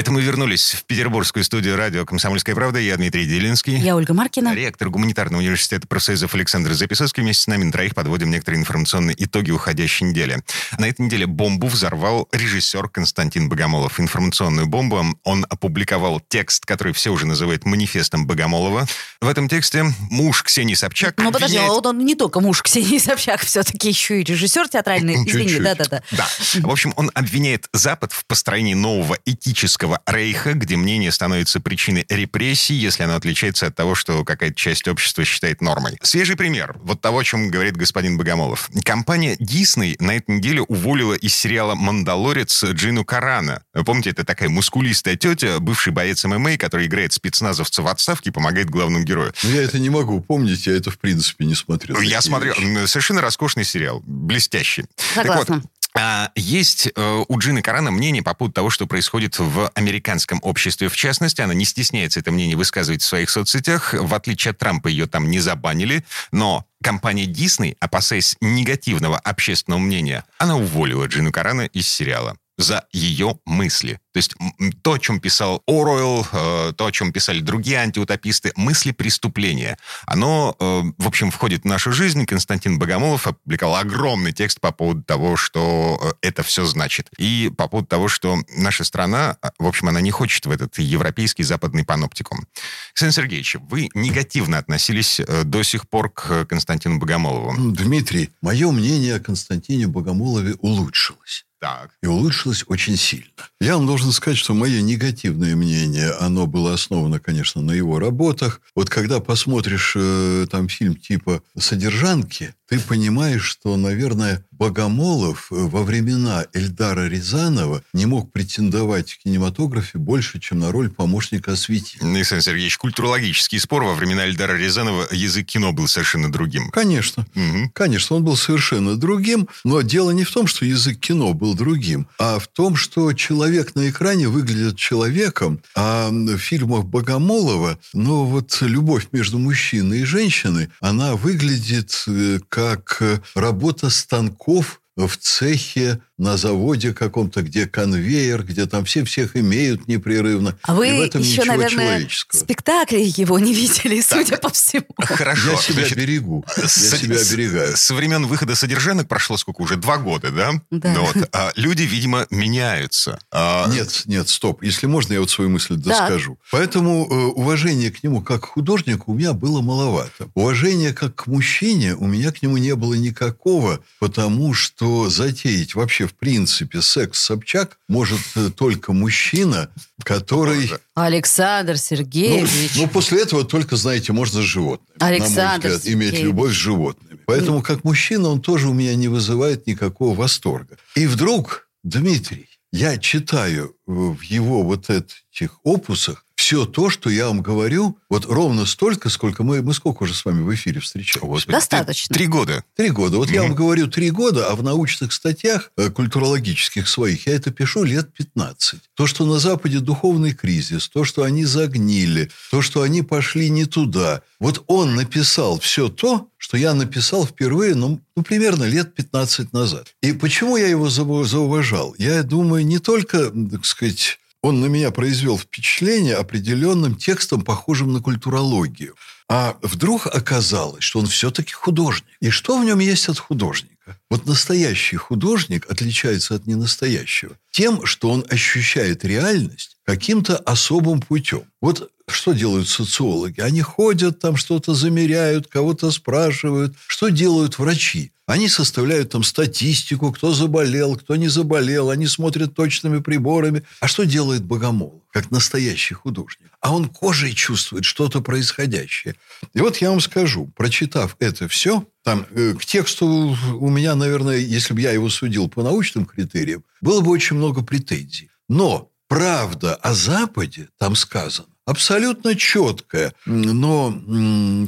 Это мы вернулись в петербургскую студию радио «Комсомольская правда». Я Дмитрий Делинский. Я Ольга Маркина. Ректор гуманитарного университета профсоюзов Александр Записовский. Вместе с нами на троих подводим некоторые информационные итоги уходящей недели. На этой неделе бомбу взорвал режиссер Константин Богомолов. Информационную бомбу он опубликовал текст, который все уже называют манифестом Богомолова. В этом тексте муж Ксении Собчак Ну, подожди, обвиняет- вот он не только муж Ксении Собчак, все-таки еще и режиссер театральный. Извини, да-да-да. Да. В общем, он обвиняет Запад в построении нового этического рейха, где мнение становится причиной репрессий, если оно отличается от того, что какая-то часть общества считает нормой. Свежий пример вот того, о чем говорит господин Богомолов. Компания Disney на этой неделе уволила из сериала «Мандалорец» Джину Карана. Вы помните, это такая мускулистая тетя, бывший боец ММА, который играет спецназовца в отставке и помогает главному герою. Ну, я это не могу помнить, я это в принципе не смотрел. Я смотрел. вещи. Совершенно роскошный сериал. Блестящий. Так Согласна. вот, а, Есть э, у Джины Карана мнение по поводу того, что происходит в американском обществе. В частности, она не стесняется это мнение высказывать в своих соцсетях. В отличие от Трампа, ее там не забанили. Но компания Disney, опасаясь негативного общественного мнения, она уволила Джину Карана из сериала за ее мысли. То есть то, о чем писал Оруэлл, э, то, о чем писали другие антиутописты, мысли преступления. Оно, э, в общем, входит в нашу жизнь. Константин Богомолов опубликовал огромный текст по поводу того, что э, это все значит. И по поводу того, что наша страна, в общем, она не хочет в этот европейский западный паноптикум. Александр Сергеевич, вы негативно относились до сих пор к Константину Богомолову. Ну, Дмитрий, мое мнение о Константине Богомолове улучшилось. Так. И улучшилось очень сильно. Я вам должен сказать, что мое негативное мнение, оно было основано, конечно, на его работах. Вот когда посмотришь э, там фильм типа «Содержанки», ты понимаешь, что, наверное, Богомолов э, во времена Эльдара Рязанова не мог претендовать в кинематографе больше, чем на роль помощника осветителя. Александр Сергеевич, культурологический спор во времена Эльдара Рязанова язык кино был совершенно другим. Конечно. Мгм. Конечно, он был совершенно другим, но дело не в том, что язык кино был другим, а в том, что человек на экране выглядит человеком, а в фильмах Богомолова, ну вот любовь между мужчиной и женщиной, она выглядит э, как э, работа станков в цехе, на заводе каком-то, где конвейер, где там все всех имеют непрерывно. А вы И в этом еще, ничего наверное, человеческого. спектакли его не видели, судя по всему. Хорошо. Я себя Значит, берегу. Я с- себя с- оберегаю. Со времен выхода содержанок прошло сколько уже? Два года, да? Да. Ну вот, а люди, видимо, меняются. А, Нет, нет, стоп. Если можно, я вот свою мысль доскажу. Поэтому э, уважение к нему как к художнику у меня было маловато. Уважение как к мужчине у меня к нему не было никакого, потому что затеять вообще в принципе секс Собчак может э, только мужчина, который... Александр Ну, Сергеевич. ну, после этого только, знаете, можно с животными. на мой Александр взгляд, иметь Сергеевич. любовь с животными. Поэтому, как мужчина, он тоже у меня не вызывает никакого восторга. И вдруг, Дмитрий, я читаю в его вот этих опусах все то, что я вам говорю, вот ровно столько, сколько мы... Мы сколько уже с вами в эфире встречались? Господи, Достаточно. Три года. Три года. Вот я Мгм. вам говорю три года, а в научных статьях э, культурологических своих я это пишу лет 15. То, что на Западе духовный кризис, то, что они загнили, то, что они пошли не туда. Вот он написал все то, что я написал впервые, ну, ну, примерно лет 15 назад. И почему я его зау- зауважал? Я думаю, не только, так сказать, он на меня произвел впечатление определенным текстом, похожим на культурологию. А вдруг оказалось, что он все-таки художник. И что в нем есть от художника? Вот настоящий художник отличается от ненастоящего тем, что он ощущает реальность каким-то особым путем. Вот что делают социологи? Они ходят, там что-то замеряют, кого-то спрашивают. Что делают врачи? Они составляют там статистику, кто заболел, кто не заболел. Они смотрят точными приборами. А что делает Богомолов, как настоящий художник? А он кожей чувствует что-то происходящее. И вот я вам скажу, прочитав это все, там э, к тексту у меня, наверное, если бы я его судил по научным критериям, было бы очень много претензий. Но правда о Западе там сказано абсолютно четкая. Но,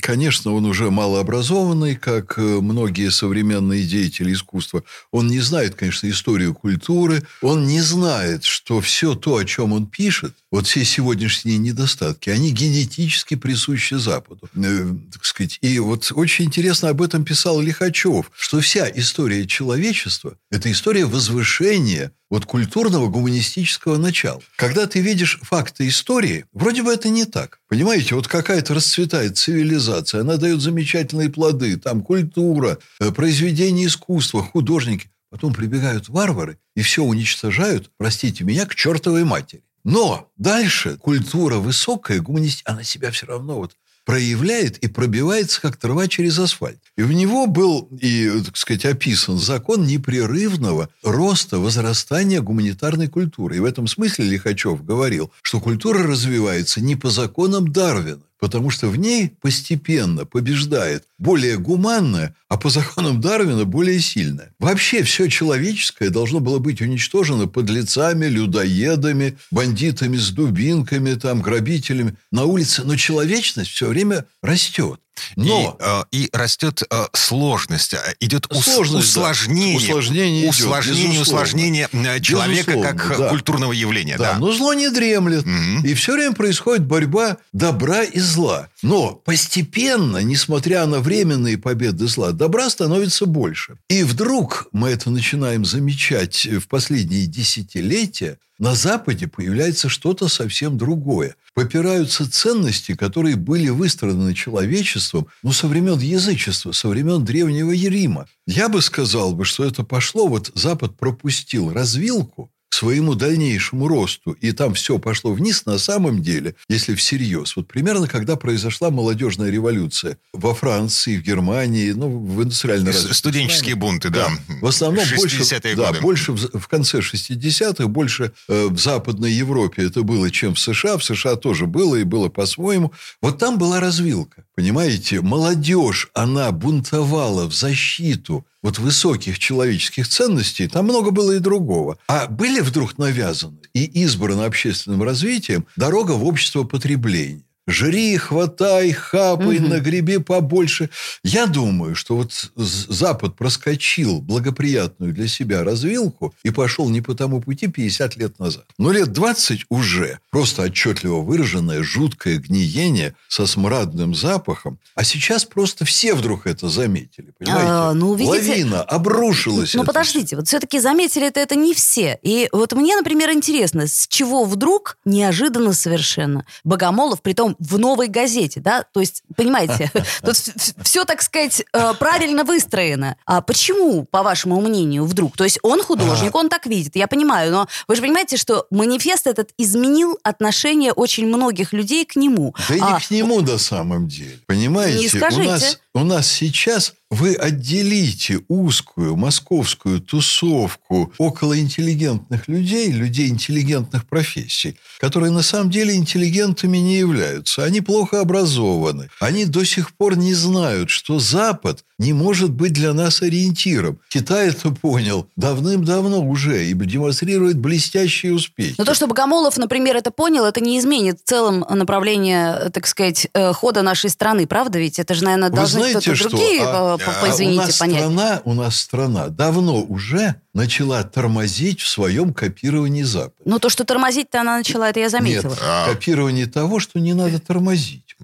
конечно, он уже малообразованный, как э, многие современные деятели искусства. Он не знает, конечно, историю культуры. Он не знает, что все то, о чем он пишет, вот все сегодняшние недостатки, они генетически присущи Западу. Э, так сказать. И вот очень интересно об этом писал Лихачев, что вся история человечества – это история возвышения вот культурного гуманистического начала. Когда ты видишь факты истории, вроде бы это не так. Понимаете, вот какая-то расцветает цивилизация, она дает замечательные плоды, там культура, э, произведения искусства, художники. Потом прибегают варвары и все уничтожают, простите меня, к чертовой матери. Но дальше культура высокая, гуманист, она себя все равно вот проявляет и пробивается, как трава через асфальт. И в него был, и, так сказать, описан закон непрерывного роста, возрастания гуманитарной культуры. И в этом смысле Лихачев говорил, что культура развивается не по законам Дарвина, потому что в ней постепенно побеждает более гуманное, а по законам Дарвина более сильное. Вообще все человеческое должно было быть уничтожено под лицами, людоедами, бандитами с дубинками, там, грабителями на улице. Но человечность все время растет. Но и, э, и растет э, сложность, э, идет сложность, усложнение, да. усложнение, идет, усложнение, усложнение человека безусловно, как да. культурного явления. Да, да. но зло не дремлет, угу. и все время происходит борьба добра и зла. Но постепенно, несмотря на временные победы зла, добра становится больше. И вдруг мы это начинаем замечать в последние десятилетия. На Западе появляется что-то совсем другое. Попираются ценности, которые были выстроены человечеством ну, со времен язычества, со времен Древнего Ерима. Я бы сказал, бы, что это пошло, вот Запад пропустил развилку, к своему дальнейшему росту, и там все пошло вниз на самом деле, если всерьез. Вот примерно, когда произошла молодежная революция во Франции, в Германии, ну, в индустриальной Студенческие бунты, да. да. В основном больше, да, больше в, в конце 60-х, больше э, в Западной Европе это было, чем в США. В США тоже было, и было по-своему. Вот там была развилка. Понимаете, молодежь, она бунтовала в защиту вот высоких человеческих ценностей, там много было и другого. А были вдруг навязаны и избраны общественным развитием дорога в общество потребления. Жри, хватай, хапай, угу. нагреби побольше. Я думаю, что вот Запад проскочил благоприятную для себя развилку и пошел не по тому пути 50 лет назад. Но лет 20 уже просто отчетливо выраженное жуткое гниение со смрадным запахом. А сейчас просто все вдруг это заметили. Понимаете? А, ну, видите, Лавина обрушилась. Ну, подождите, вот все-таки заметили это, это не все. И вот мне, например, интересно, с чего вдруг неожиданно совершенно Богомолов, при том в новой газете, да? То есть, понимаете, тут все, так сказать, э, правильно выстроено. А почему, по вашему мнению, вдруг? То есть он художник, он так видит, я понимаю, но вы же понимаете, что манифест этот изменил отношение очень многих людей к нему. Да и не а, к нему на самом деле. Понимаете? Не скажите. У нас, у нас сейчас вы отделите узкую московскую тусовку около интеллигентных людей, людей интеллигентных профессий, которые на самом деле интеллигентами не являются. Они плохо образованы. Они до сих пор не знают, что Запад не может быть для нас ориентиром. Китай это понял давным-давно уже и демонстрирует блестящие успехи. Но то, что Богомолов, например, это понял, это не изменит в целом направление, так сказать, э, хода нашей страны, правда? Ведь это же, наверное, должны кто-то другие, а, а извините, у нас понять. Страна, у нас страна давно уже начала тормозить в своем копировании Запада. Ну, то, что тормозить-то она начала, это я заметила. Нет, копирование того, что не надо тормозить.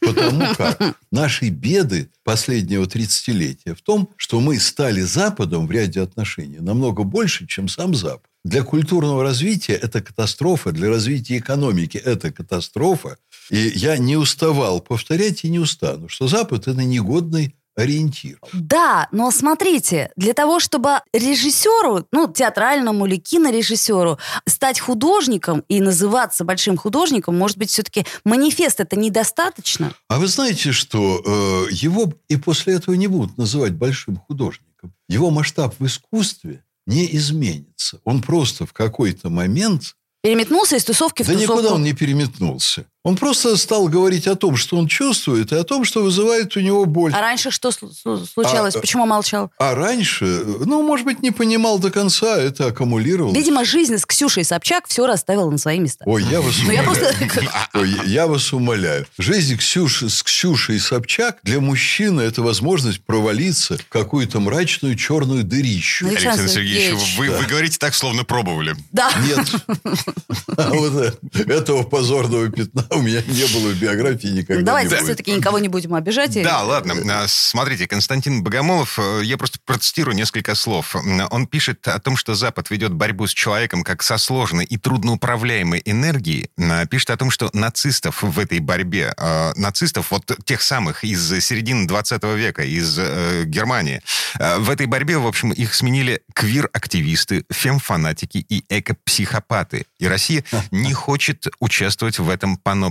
Потому как наши беды последнего 30-летия в том, что мы стали Западом в ряде отношений намного больше, чем сам Запад. Для культурного развития это катастрофа, для развития экономики это катастрофа. И я не уставал повторять и не устану, что Запад – это негодный ориентир. Да, но смотрите, для того, чтобы режиссеру, ну, театральному или кинорежиссеру стать художником и называться большим художником, может быть, все-таки манифест это недостаточно? А вы знаете, что э, его и после этого не будут называть большим художником. Его масштаб в искусстве не изменится. Он просто в какой-то момент Переметнулся из тусовки в да тусовку? Да никуда он не переметнулся. Он просто стал говорить о том, что он чувствует, и о том, что вызывает у него боль. А раньше что слу- случалось? А, Почему молчал? А раньше, ну, может быть, не понимал до конца, это аккумулировалось. Видимо, жизнь с Ксюшей Собчак все расставила на свои места. Ой, я вас Ну, я умоляю. просто... Ой, я вас умоляю. Жизнь с Ксюшей Собчак для мужчины – это возможность провалиться в какую-то мрачную черную дырищу. Александр Александр Сергеевич, Сергеевич. вы, вы говорите так, словно пробовали. Да. Нет. А вот э, этого позорного пятна у меня не было биографии никогда Давайте все-таки никого не будем обижать. Да, ладно. А, Смотрите, Константин Богомолов, э, я просто процитирую несколько слов. Он пишет о том, что Запад ведет борьбу с человеком как со сложной и трудноуправляемой энергией. М, Пишет о том, что нацистов в этой борьбе, э, нацистов вот тех самых из середины 20 века, из э, Германии, в этой борьбе, в общем, их сменили квир-активисты, фем-фанатики и эко-психопаты. И Россия не хочет участвовать в этом паноптикуме.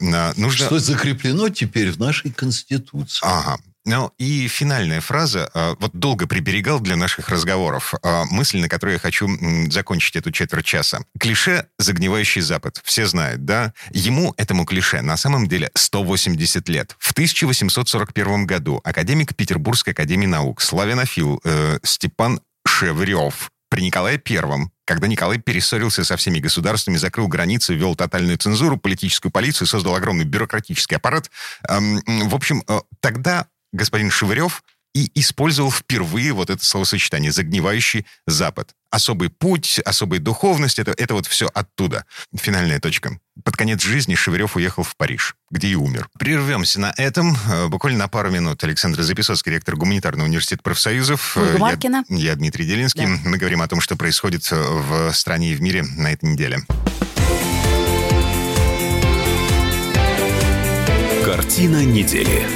Э, Нужно... Что закреплено теперь в нашей Конституции. Ага. Ну и финальная фраза. э, Вот долго приберегал для наших разговоров. э, Мысль, на которой я хочу закончить эту четверть часа. Клише «загнивающий Запад». Все знают, да? Ему, этому клише, на самом деле 180 лет. В 1841 году академик Петербургской академии наук, славянофил э, Степан Шеврев при Николае Первом, когда Николай перессорился со всеми государствами, закрыл границы, ввел тотальную цензуру, политическую полицию, создал огромный бюрократический аппарат. Эм, В общем, э, тогда господин Шевырев и использовал впервые вот это словосочетание «загнивающий Запад». Особый путь, особая духовность, это, это вот все оттуда. Финальная точка. Под конец жизни Шевырев уехал в Париж, где и умер. Прервемся на этом. Э, Буквально на пару минут. Александр Записоцкий, ректор Гуманитарного университета профсоюзов. Ольга Э, я- Маркина. Я, Дмитрий Делинский. Да. Мы говорим о том, что происходит э, в стране и в мире на этой неделе. Картина недели.